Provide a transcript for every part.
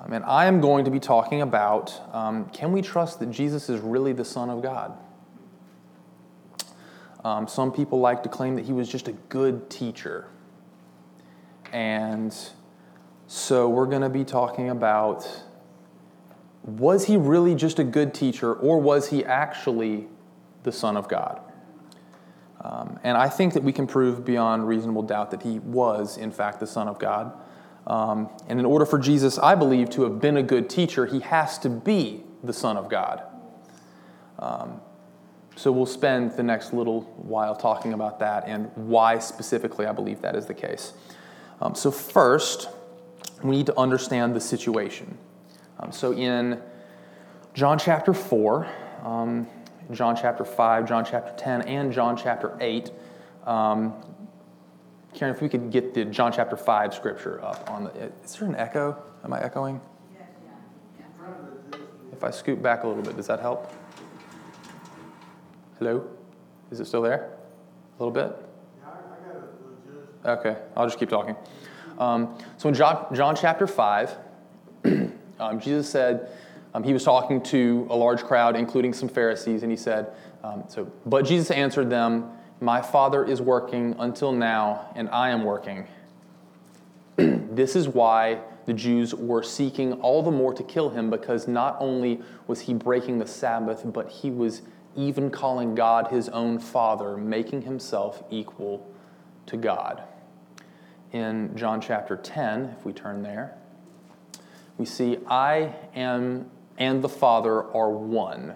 Um, and I am going to be talking about um, can we trust that Jesus is really the Son of God? Um, some people like to claim that he was just a good teacher. And so we're going to be talking about was he really just a good teacher or was he actually the Son of God? Um, and I think that we can prove beyond reasonable doubt that he was, in fact, the Son of God. Um, and in order for Jesus, I believe, to have been a good teacher, he has to be the Son of God. Um, so we'll spend the next little while talking about that and why specifically I believe that is the case. Um, so, first, we need to understand the situation. Um, so, in John chapter 4, um, John chapter 5, John chapter 10, and John chapter 8, um, Karen, if we could get the John chapter 5 scripture up on the. Is there an echo? Am I echoing? If I scoot back a little bit, does that help? Hello? Is it still there? A little bit? Okay, I'll just keep talking. Um, so in John, John chapter 5, um, Jesus said, um, he was talking to a large crowd, including some Pharisees, and he said, um, so, But Jesus answered them, My Father is working until now, and I am working. this is why the Jews were seeking all the more to kill him, because not only was he breaking the Sabbath, but he was even calling God his own Father, making himself equal to God. In John chapter 10, if we turn there, we see, I am and the Father are one.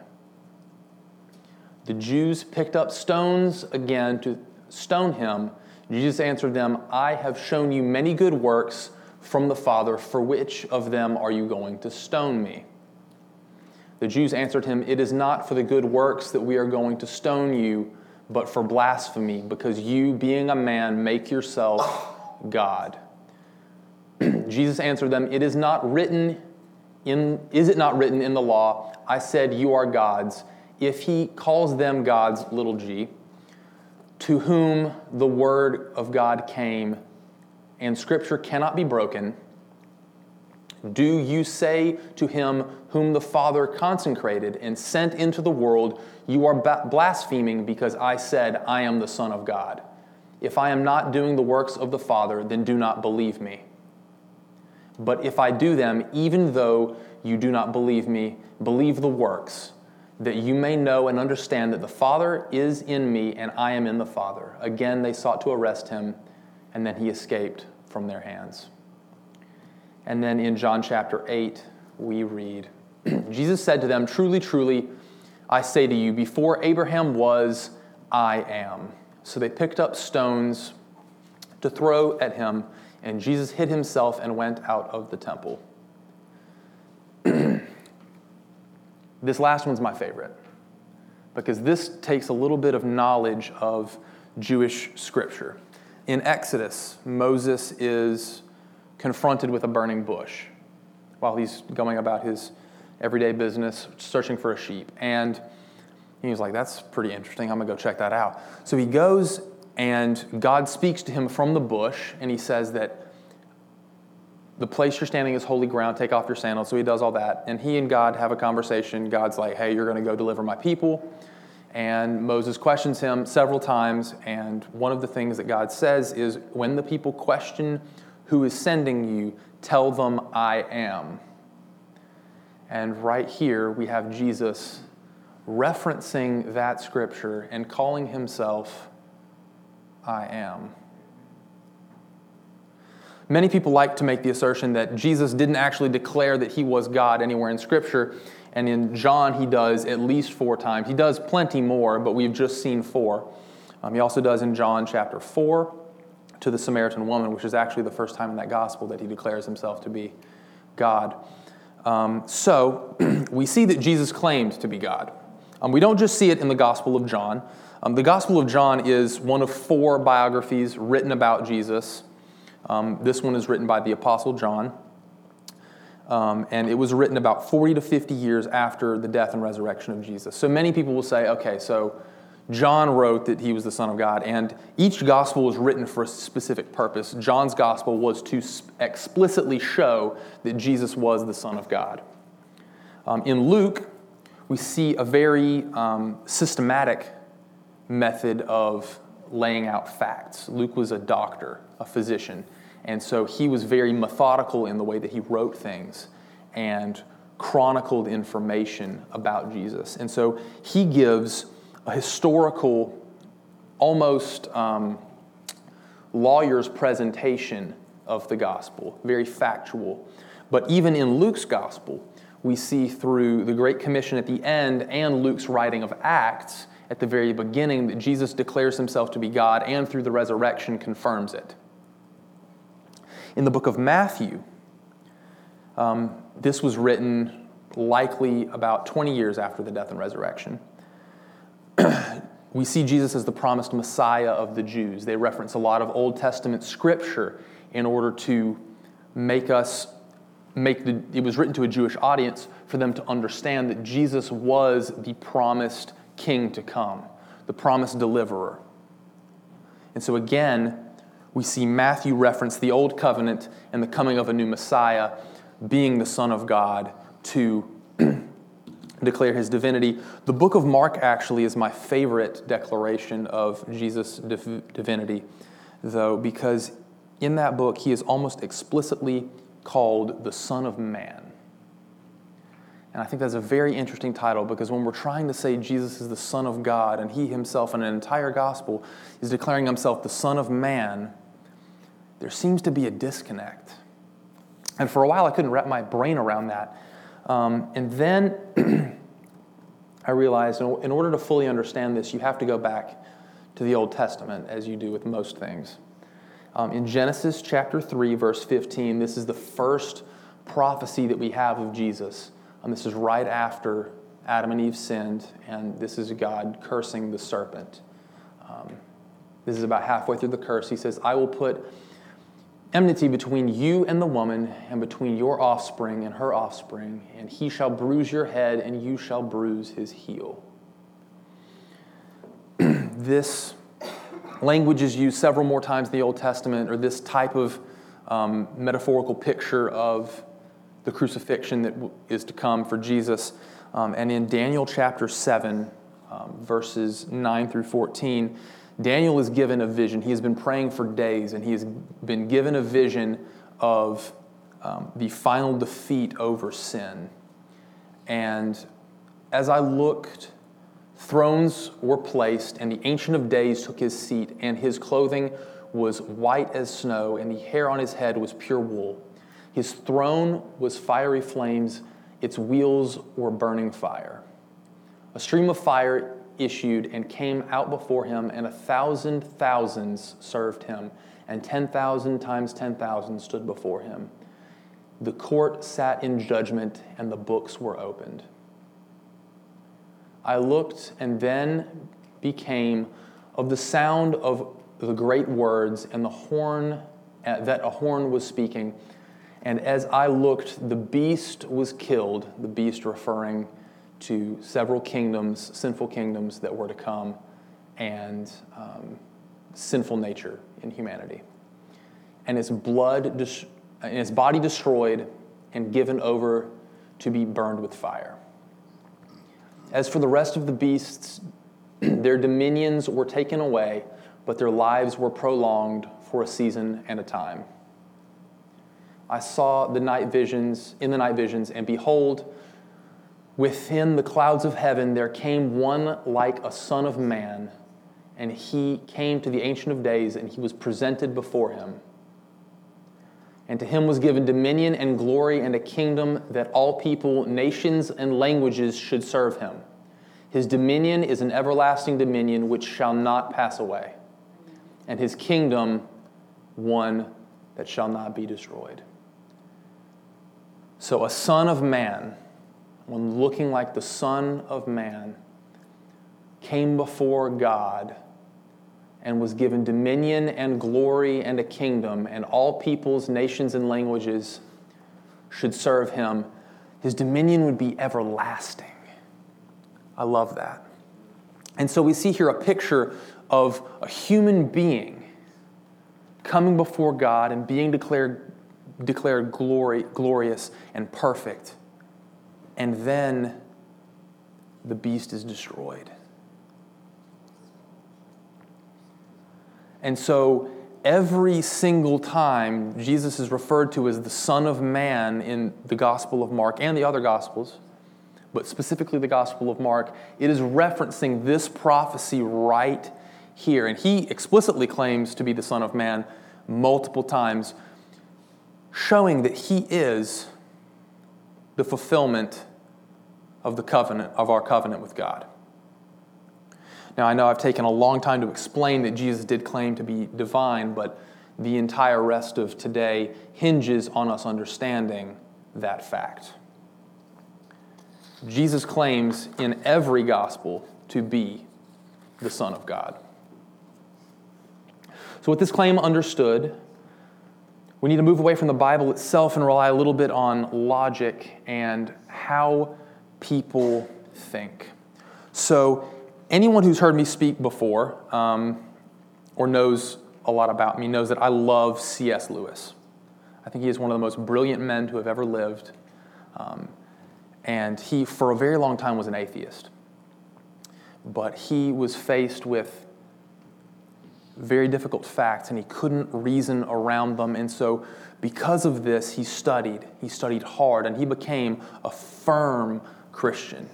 The Jews picked up stones again to stone him. Jesus answered them, I have shown you many good works from the Father. For which of them are you going to stone me? The Jews answered him, It is not for the good works that we are going to stone you, but for blasphemy, because you, being a man, make yourself God. Jesus answered them, It is not written in, is it not written in the law, I said, You are gods? If he calls them gods, little g, to whom the word of God came, and scripture cannot be broken, do you say to him whom the Father consecrated and sent into the world, You are blaspheming because I said, I am the Son of God? If I am not doing the works of the Father, then do not believe me. But if I do them, even though you do not believe me, believe the works, that you may know and understand that the Father is in me and I am in the Father. Again, they sought to arrest him, and then he escaped from their hands. And then in John chapter 8, we read Jesus said to them, Truly, truly, I say to you, before Abraham was, I am. So they picked up stones to throw at him. And Jesus hid himself and went out of the temple. This last one's my favorite because this takes a little bit of knowledge of Jewish scripture. In Exodus, Moses is confronted with a burning bush while he's going about his everyday business, searching for a sheep. And he's like, That's pretty interesting. I'm going to go check that out. So he goes and God speaks to him from the bush, and he says that the place you're standing is holy ground, take off your sandals. So he does all that. And he and God have a conversation. God's like, hey, you're going to go deliver my people. And Moses questions him several times. And one of the things that God says is, when the people question who is sending you, tell them, I am. And right here, we have Jesus referencing that scripture and calling himself I am. Many people like to make the assertion that Jesus didn't actually declare that he was God anywhere in Scripture. And in John, he does at least four times. He does plenty more, but we've just seen four. Um, he also does in John chapter 4 to the Samaritan woman, which is actually the first time in that gospel that he declares himself to be God. Um, so we see that Jesus claimed to be God. Um, we don't just see it in the Gospel of John. Um, the Gospel of John is one of four biographies written about Jesus. Um, this one is written by the Apostle John, um, and it was written about 40 to 50 years after the death and resurrection of Jesus. So many people will say, okay, so John wrote that he was the Son of God, and each gospel was written for a specific purpose. John's gospel was to explicitly show that Jesus was the Son of God. Um, in Luke, we see a very um, systematic method of laying out facts. Luke was a doctor, a physician, and so he was very methodical in the way that he wrote things and chronicled information about Jesus. And so he gives a historical, almost um, lawyer's presentation of the gospel, very factual. But even in Luke's gospel, we see through the Great Commission at the end and Luke's writing of Acts at the very beginning that Jesus declares himself to be God and through the resurrection confirms it. In the book of Matthew, um, this was written likely about 20 years after the death and resurrection. we see Jesus as the promised Messiah of the Jews. They reference a lot of Old Testament scripture in order to make us make the, it was written to a Jewish audience for them to understand that Jesus was the promised king to come, the promised deliverer. And so again, we see Matthew reference the old covenant and the coming of a new Messiah being the Son of God to declare his divinity. The book of Mark actually is my favorite declaration of Jesus' div- divinity, though, because in that book he is almost explicitly called the Son of Man. And I think that's a very interesting title because when we're trying to say Jesus is the Son of God and he himself in an entire gospel is declaring himself the Son of Man, there seems to be a disconnect. And for a while, I couldn't wrap my brain around that. Um, and then I realized in order to fully understand this, you have to go back to the Old Testament, as you do with most things. Um, in Genesis chapter 3, verse 15, this is the first prophecy that we have of Jesus. And this is right after Adam and Eve sinned, and this is God cursing the serpent. Um, this is about halfway through the curse. He says, I will put enmity between you and the woman, and between your offspring and her offspring, and he shall bruise your head, and you shall bruise his heel. this language is used several more times in the Old Testament, or this type of um, metaphorical picture of the crucifixion that is to come for Jesus. Um, and in Daniel chapter 7, um, verses 9 through 14, Daniel is given a vision. He has been praying for days, and he has been given a vision of um, the final defeat over sin. And as I looked Thrones were placed, and the Ancient of Days took his seat, and his clothing was white as snow, and the hair on his head was pure wool. His throne was fiery flames, its wheels were burning fire. A stream of fire issued and came out before him, and a thousand thousands served him, and 10,000 times 10,000 stood before him. The court sat in judgment, and the books were opened. I looked and then became of the sound of the great words and the horn uh, that a horn was speaking. And as I looked, the beast was killed, the beast referring to several kingdoms, sinful kingdoms that were to come, and um, sinful nature in humanity. And his blood, and his body destroyed and given over to be burned with fire. As for the rest of the beasts, their dominions were taken away, but their lives were prolonged for a season and a time. I saw the night visions, in the night visions, and behold, within the clouds of heaven there came one like a son of man, and he came to the Ancient of Days, and he was presented before him. And to him was given dominion and glory and a kingdom that all people, nations, and languages should serve him. His dominion is an everlasting dominion which shall not pass away, and his kingdom one that shall not be destroyed. So, a son of man, one looking like the Son of Man, came before God and was given dominion and glory and a kingdom, and all peoples, nations, and languages should serve him. His dominion would be everlasting. I love that. And so we see here a picture of a human being coming before God and being declared, declared glory, glorious and perfect. And then the beast is destroyed. And so every single time Jesus is referred to as the Son of Man in the Gospel of Mark and the other Gospels, but specifically the Gospel of Mark, it is referencing this prophecy right here. And he explicitly claims to be the Son of Man multiple times, showing that he is the fulfillment of the covenant, of our covenant with God. Now, I know I've taken a long time to explain that Jesus did claim to be divine, but the entire rest of today hinges on us understanding that fact. Jesus claims in every gospel to be the Son of God. So, with this claim understood, we need to move away from the Bible itself and rely a little bit on logic and how people think. So, anyone who's heard me speak before um, or knows a lot about me knows that I love C.S. Lewis. I think he is one of the most brilliant men to have ever lived. Um, and he, for a very long time, was an atheist. But he was faced with very difficult facts and he couldn't reason around them. And so, because of this, he studied. He studied hard and he became a firm Christian.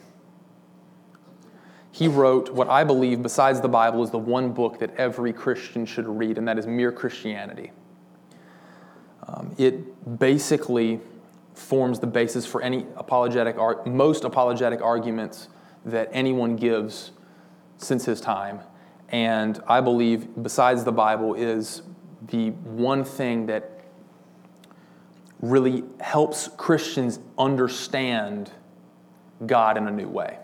He wrote what I believe, besides the Bible, is the one book that every Christian should read, and that is Mere Christianity. Um, it basically forms the basis for any apologetic, most apologetic arguments that anyone gives since his time. And I believe, besides the Bible, is the one thing that really helps Christians understand God in a new way.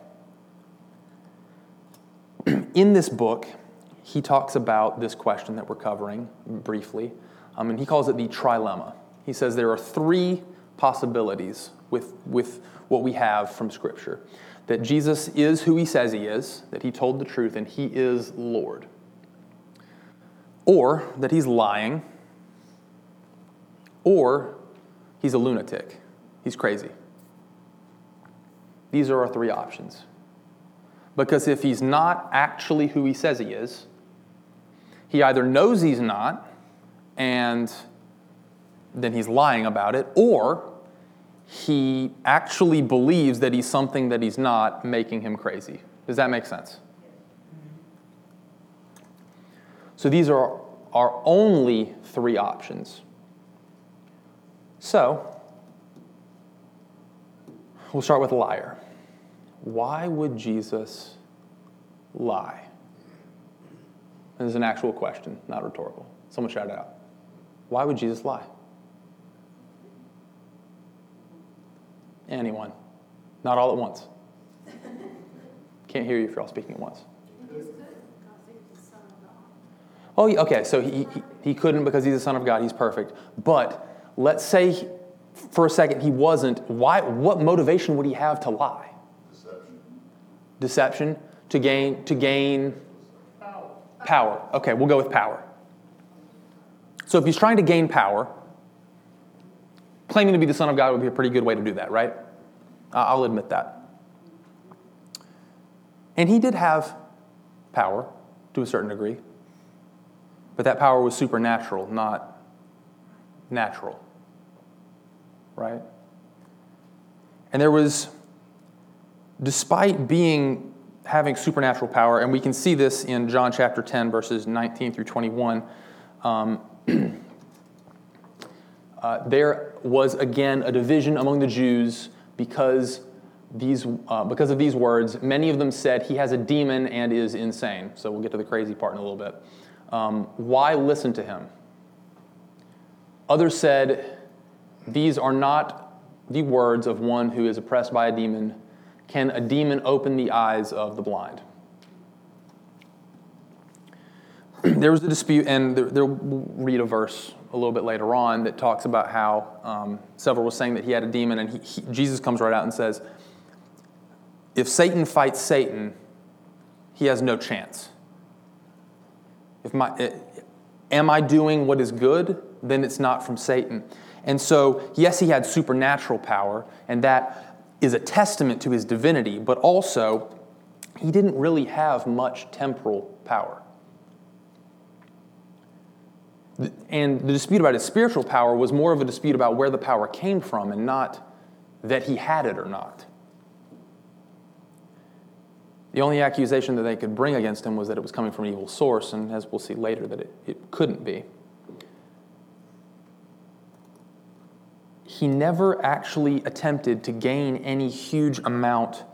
in this book, he talks about this question that we're covering briefly, um, and he calls it the trilemma. He says there are three possibilities with, with what we have from Scripture that Jesus is who he says he is, that he told the truth, and he is Lord. Or that he's lying, or he's a lunatic, he's crazy. These are our three options. Because if he's not actually who he says he is, he either knows he's not, and then he's lying about it, or he actually believes that he's something that he's not, making him crazy. Does that make sense? So these are our only three options. So, we'll start with liar. Why would Jesus lie? This is an actual question, not rhetorical. Someone shout it out. Why would Jesus lie? Anyone. Not all at once. Can't hear you if you're all speaking at once. Oh, okay, so he, he, he couldn't because he's the Son of God, he's perfect. But let's say for a second he wasn't. Why, what motivation would he have to lie? Deception. To gain to gain power. power. Okay, we'll go with power. So if he's trying to gain power, claiming to be the Son of God would be a pretty good way to do that, right? I'll admit that. And he did have power to a certain degree, but that power was supernatural, not natural, right? And there was, despite being having supernatural power, and we can see this in John chapter 10, verses 19 through 21. Um, uh, there was again a division among the Jews because, these, uh, because of these words. Many of them said he has a demon and is insane. So we'll get to the crazy part in a little bit. Um, why listen to him? Others said, These are not the words of one who is oppressed by a demon. Can a demon open the eyes of the blind? there was a dispute, and we'll read a verse a little bit later on that talks about how um, several were saying that he had a demon, and he, he, Jesus comes right out and says, If Satan fights Satan, he has no chance. If my, eh, am I doing what is good? Then it's not from Satan. And so, yes, he had supernatural power, and that is a testament to his divinity, but also, he didn't really have much temporal power. And the dispute about his spiritual power was more of a dispute about where the power came from and not that he had it or not. The only accusation that they could bring against him was that it was coming from an evil source, and as we'll see later, that it, it couldn't be. He never actually attempted to gain any huge amount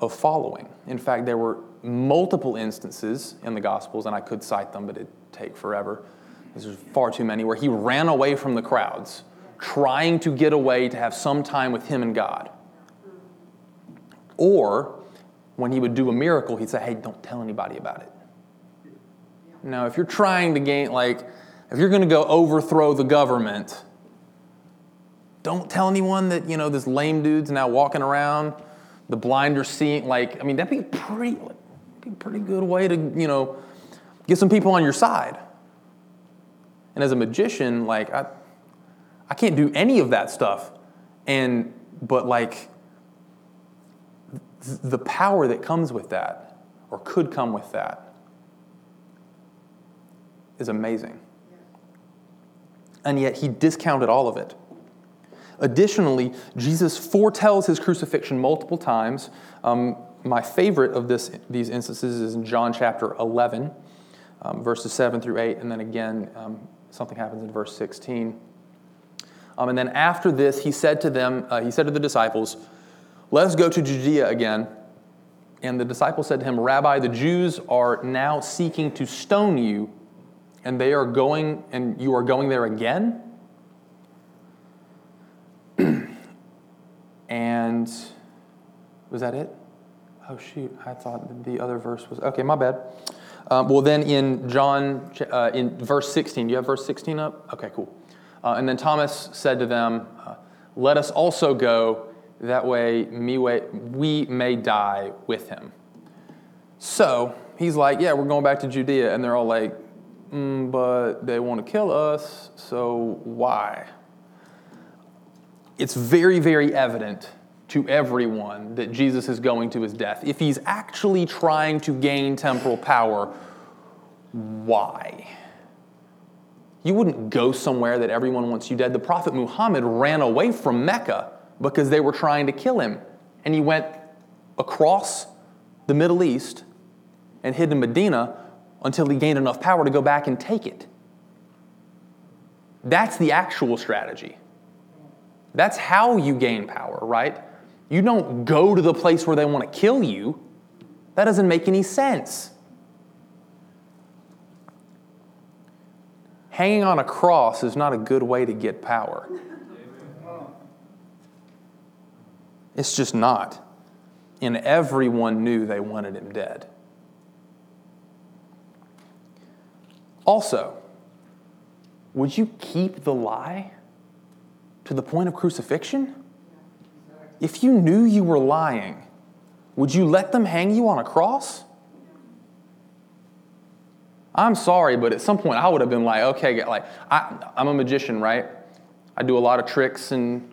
of following. In fact, there were multiple instances in the Gospels, and I could cite them, but it'd take forever. There's far too many, where he ran away from the crowds, trying to get away to have some time with him and God. Or when he would do a miracle, he'd say, Hey, don't tell anybody about it. Now, if you're trying to gain, like, if you're going to go overthrow the government, don't tell anyone that, you know, this lame dude's now walking around, the blind are seeing. Like, I mean, that'd be a pretty, be a pretty good way to, you know, get some people on your side. And as a magician, like, I, I can't do any of that stuff. And, but like, the power that comes with that, or could come with that, is amazing. And yet he discounted all of it. Additionally, Jesus foretells his crucifixion multiple times. Um, my favorite of this, these instances is in John chapter 11, um, verses 7 through 8, and then again, um, something happens in verse 16. Um, and then after this, he said to them, uh, he said to the disciples, let us go to Judea again. And the disciple said to him, Rabbi, the Jews are now seeking to stone you, and they are going, and you are going there again? and was that it? Oh, shoot. I thought the other verse was. Okay, my bad. Um, well, then in John, uh, in verse 16, do you have verse 16 up? Okay, cool. Uh, and then Thomas said to them, uh, Let us also go that way we may die with him. So he's like, Yeah, we're going back to Judea. And they're all like, mm, But they want to kill us, so why? It's very, very evident to everyone that Jesus is going to his death. If he's actually trying to gain temporal power, why? You wouldn't go somewhere that everyone wants you dead. The Prophet Muhammad ran away from Mecca because they were trying to kill him. And he went across the Middle East and hid in Medina until he gained enough power to go back and take it. That's the actual strategy. That's how you gain power, right? You don't go to the place where they want to kill you. That doesn't make any sense. Hanging on a cross is not a good way to get power. It's just not. And everyone knew they wanted him dead. Also, would you keep the lie to the point of crucifixion? If you knew you were lying, would you let them hang you on a cross? I'm sorry, but at some point I would have been like, okay, like I, am a magician, right? I do a lot of tricks and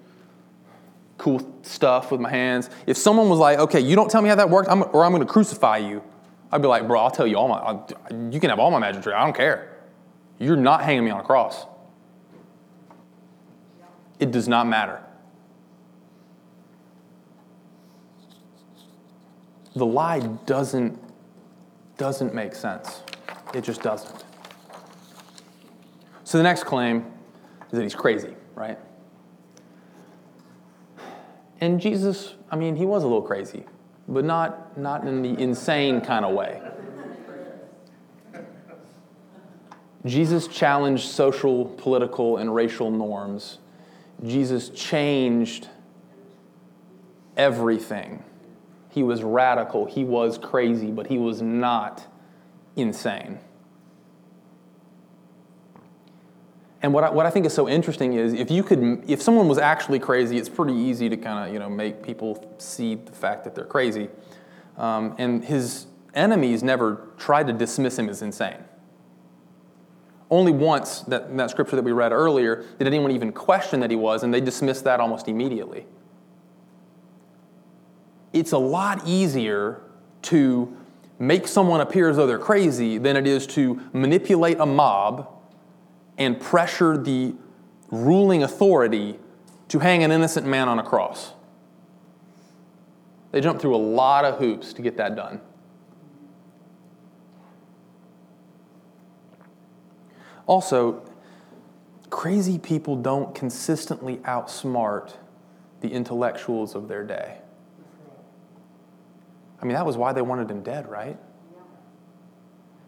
cool stuff with my hands. If someone was like, okay, you don't tell me how that worked, I'm, or I'm going to crucify you, I'd be like, bro, I'll tell you all my, I'll, you can have all my magic tricks. I don't care. You're not hanging me on a cross. It does not matter. The lie doesn't, doesn't make sense. It just doesn't. So the next claim is that he's crazy, right? And Jesus, I mean, he was a little crazy, but not, not in the insane kind of way. Jesus challenged social, political, and racial norms. Jesus changed everything. He was radical, he was crazy, but he was not insane. And what I, what I think is so interesting is if you could, if someone was actually crazy, it's pretty easy to kind of you know make people see the fact that they're crazy. Um, and his enemies never tried to dismiss him as insane. Only once, that, in that scripture that we read earlier, did anyone even question that he was, and they dismissed that almost immediately. It's a lot easier to make someone appear as though they're crazy than it is to manipulate a mob and pressure the ruling authority to hang an innocent man on a cross. They jump through a lot of hoops to get that done. Also, crazy people don't consistently outsmart the intellectuals of their day. I mean, that was why they wanted him dead, right?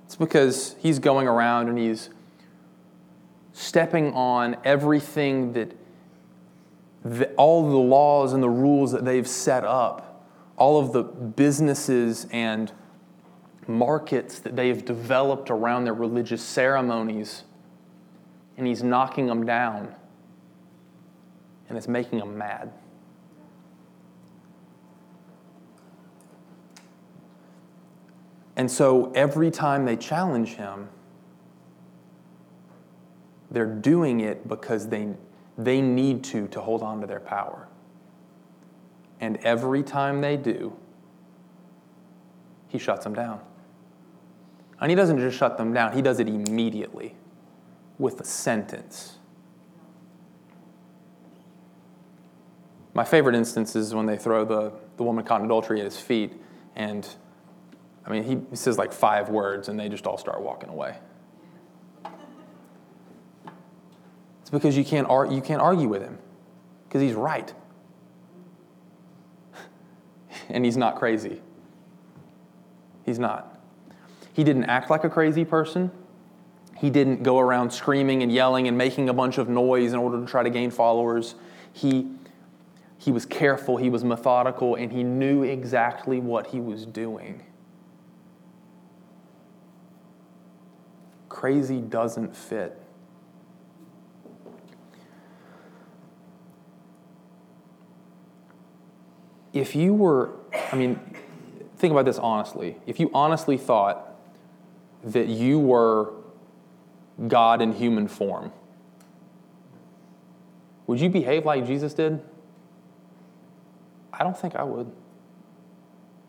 It's because he's going around and he's stepping on everything that the, all the laws and the rules that they've set up, all of the businesses and markets that they have developed around their religious ceremonies, and he's knocking them down, and it's making them mad. And so every time they challenge him, they're doing it because they they need to to hold on to their power. And every time they do, he shuts them down. And he doesn't just shut them down, he does it immediately with a sentence. My favorite instance is when they throw the, the woman caught in adultery at his feet, and I mean, he, says like five words, and they just all start walking away. It's because you can't, ar- you can't argue with him because he's right. and he's not crazy. He's not. He didn't act like a crazy person. He didn't go around screaming and yelling and making a bunch of noise in order to try to gain followers. He, he was careful, he was methodical, and he knew exactly what he was doing. Crazy doesn't fit if you were, I mean, think about this honestly. If you honestly thought that you were God in human form, would you behave like Jesus did? I don't think I would.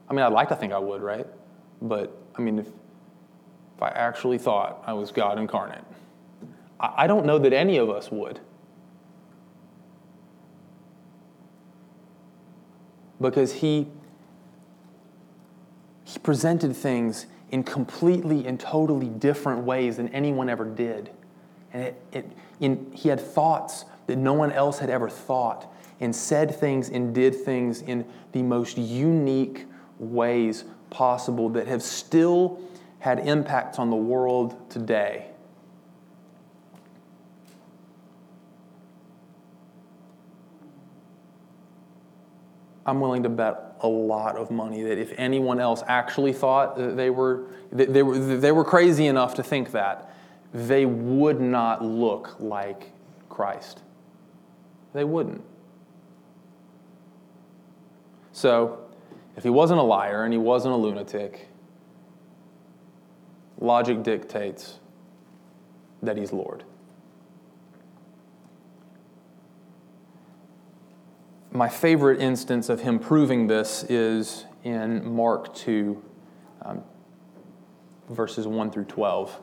I mean, I'd like to think I would, right? But, I mean, if, if I actually thought I was God incarnate, I, I don't know that any of us would. because he, he presented things in completely and totally different ways than anyone ever did. And it, it, in, he had thoughts that no one else had ever thought, and said things and did things in the most unique ways possible that have still had impacts on the world today. I'm willing to bet a lot of money that if anyone else actually thought that they were, they were, they were crazy enough to think that, they would not look like Christ. They wouldn't. So, if he wasn't a liar and he wasn't a lunatic, logic dictates that he's Lord. My favorite instance of him proving this is in Mark 2, um, verses 1 through 12.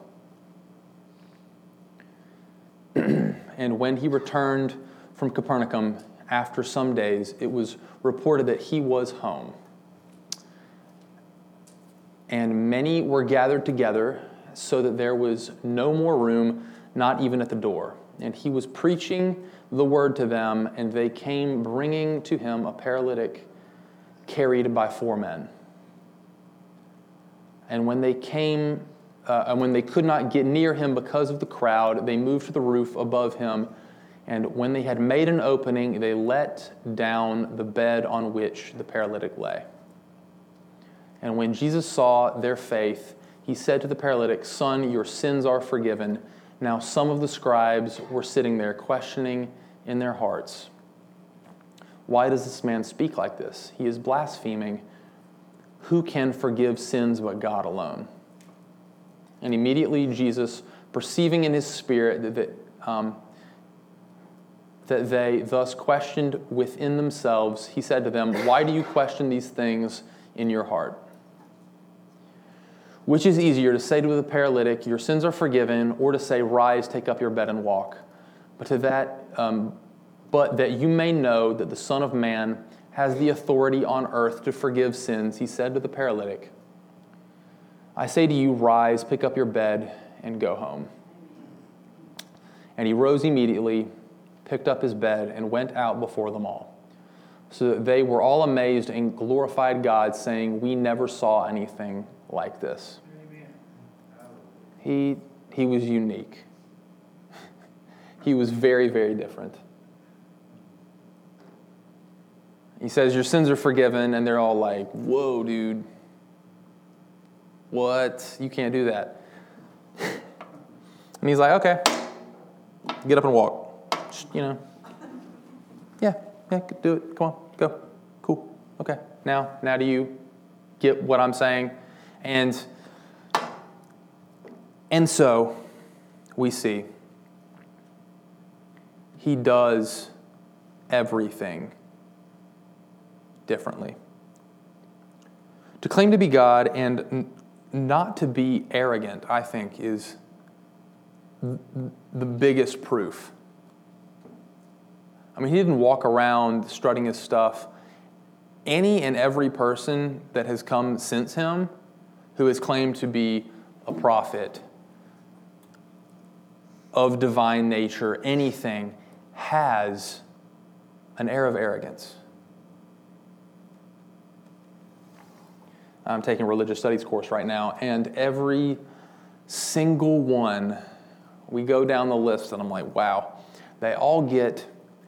and when he returned from Capernaum after some days, it was reported that he was home. And many were gathered together so that there was no more room, not even at the door. And he was preaching the word to them, and they came bringing to him a paralytic carried by four men. And when they came, uh, and when they could not get near him because of the crowd, they moved to the roof above him. And when they had made an opening, they let down the bed on which the paralytic lay. And when Jesus saw their faith, he said to the paralytic, Son, your sins are forgiven. Now, some of the scribes were sitting there questioning in their hearts, Why does this man speak like this? He is blaspheming. Who can forgive sins but God alone? And immediately Jesus, perceiving in his spirit that, that, um, that they thus questioned within themselves, he said to them, Why do you question these things in your heart? Which is easier to say to the paralytic, Your sins are forgiven, or to say, Rise, take up your bed and walk? But to that, um, but that you may know that the Son of Man has the authority on earth to forgive sins, he said to the paralytic, I say to you, rise, pick up your bed, and go home. And he rose immediately, picked up his bed, and went out before them all. So that they were all amazed and glorified God, saying, We never saw anything like this. He, he was unique. He was very, very different. He says, Your sins are forgiven, and they're all like, Whoa, dude. What? You can't do that. And he's like, Okay, get up and walk. Just, you know, yeah, yeah, do it. Come on, go. Cool. Okay. Now, now do you get what I'm saying? And and so we see he does everything differently. To claim to be God and n- not to be arrogant, I think, is the biggest proof. I mean, he didn't walk around strutting his stuff. Any and every person that has come since him who has claimed to be a prophet of divine nature, anything, has an air of arrogance. I'm taking a religious studies course right now, and every single one, we go down the list, and I'm like, wow, they all get,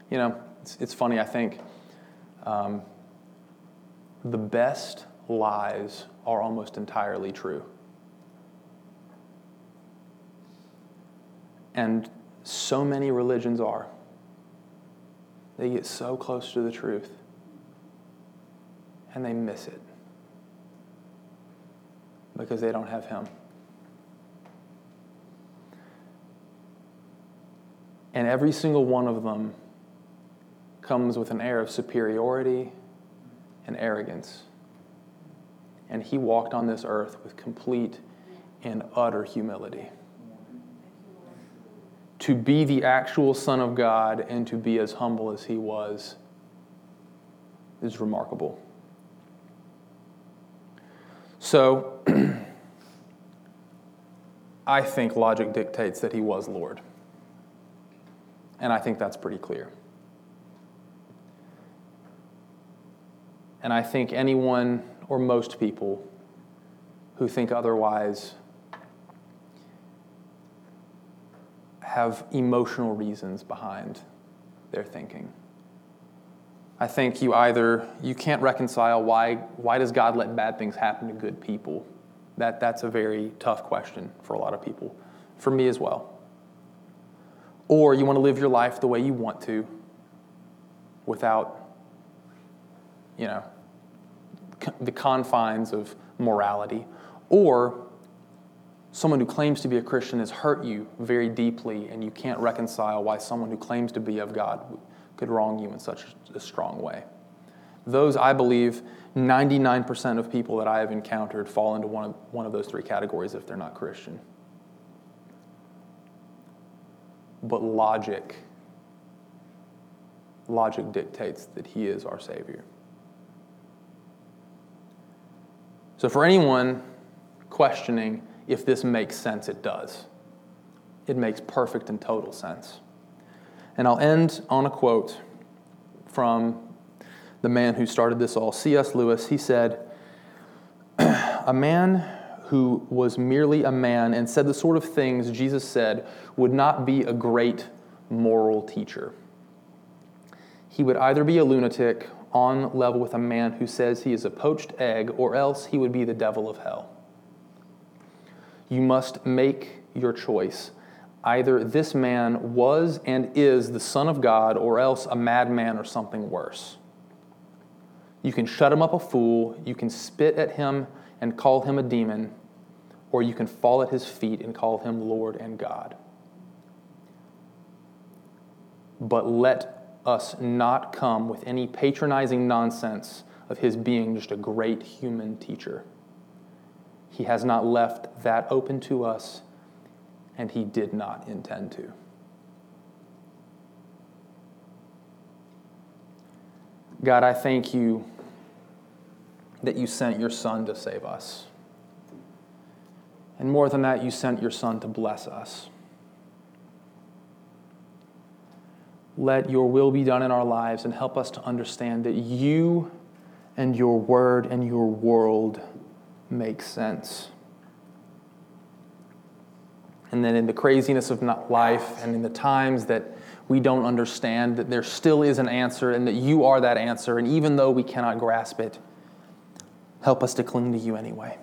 you know, it's, it's funny, I think um, the best lies are almost entirely true. And so many religions are. They get so close to the truth and they miss it because they don't have Him. And every single one of them comes with an air of superiority and arrogance. And He walked on this earth with complete and utter humility. To be the actual Son of God and to be as humble as He was is remarkable. So, I think logic dictates that he was Lord. And I think that's pretty clear. And I think anyone or most people who think otherwise have emotional reasons behind their thinking. I think you either you can't reconcile why why does God let bad things happen to good people? That that's a very tough question for a lot of people. For me as well. Or you want to live your life the way you want to without you know the confines of morality or someone who claims to be a Christian has hurt you very deeply and you can't reconcile why someone who claims to be of God could wrong you in such a strong way. Those, I believe, 99% of people that I have encountered fall into one of, one of those three categories if they're not Christian. But logic, logic dictates that He is our Savior. So, for anyone questioning if this makes sense, it does. It makes perfect and total sense. And I'll end on a quote from the man who started this all, C.S. Lewis. He said, A man who was merely a man and said the sort of things Jesus said would not be a great moral teacher. He would either be a lunatic on level with a man who says he is a poached egg, or else he would be the devil of hell. You must make your choice. Either this man was and is the Son of God, or else a madman or something worse. You can shut him up a fool, you can spit at him and call him a demon, or you can fall at his feet and call him Lord and God. But let us not come with any patronizing nonsense of his being just a great human teacher. He has not left that open to us, and he did not intend to. God, I thank you that you sent your Son to save us. And more than that, you sent your Son to bless us. Let your will be done in our lives and help us to understand that you and your word and your world make sense. And then in the craziness of life and in the times that we don't understand, that there still is an answer and that you are that answer. And even though we cannot grasp it, help us to cling to you anyway.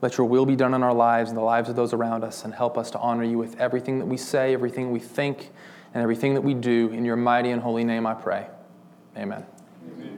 Let your will be done in our lives and the lives of those around us, and help us to honor you with everything that we say, everything we think, and everything that we do. In your mighty and holy name I pray. Amen. Amen.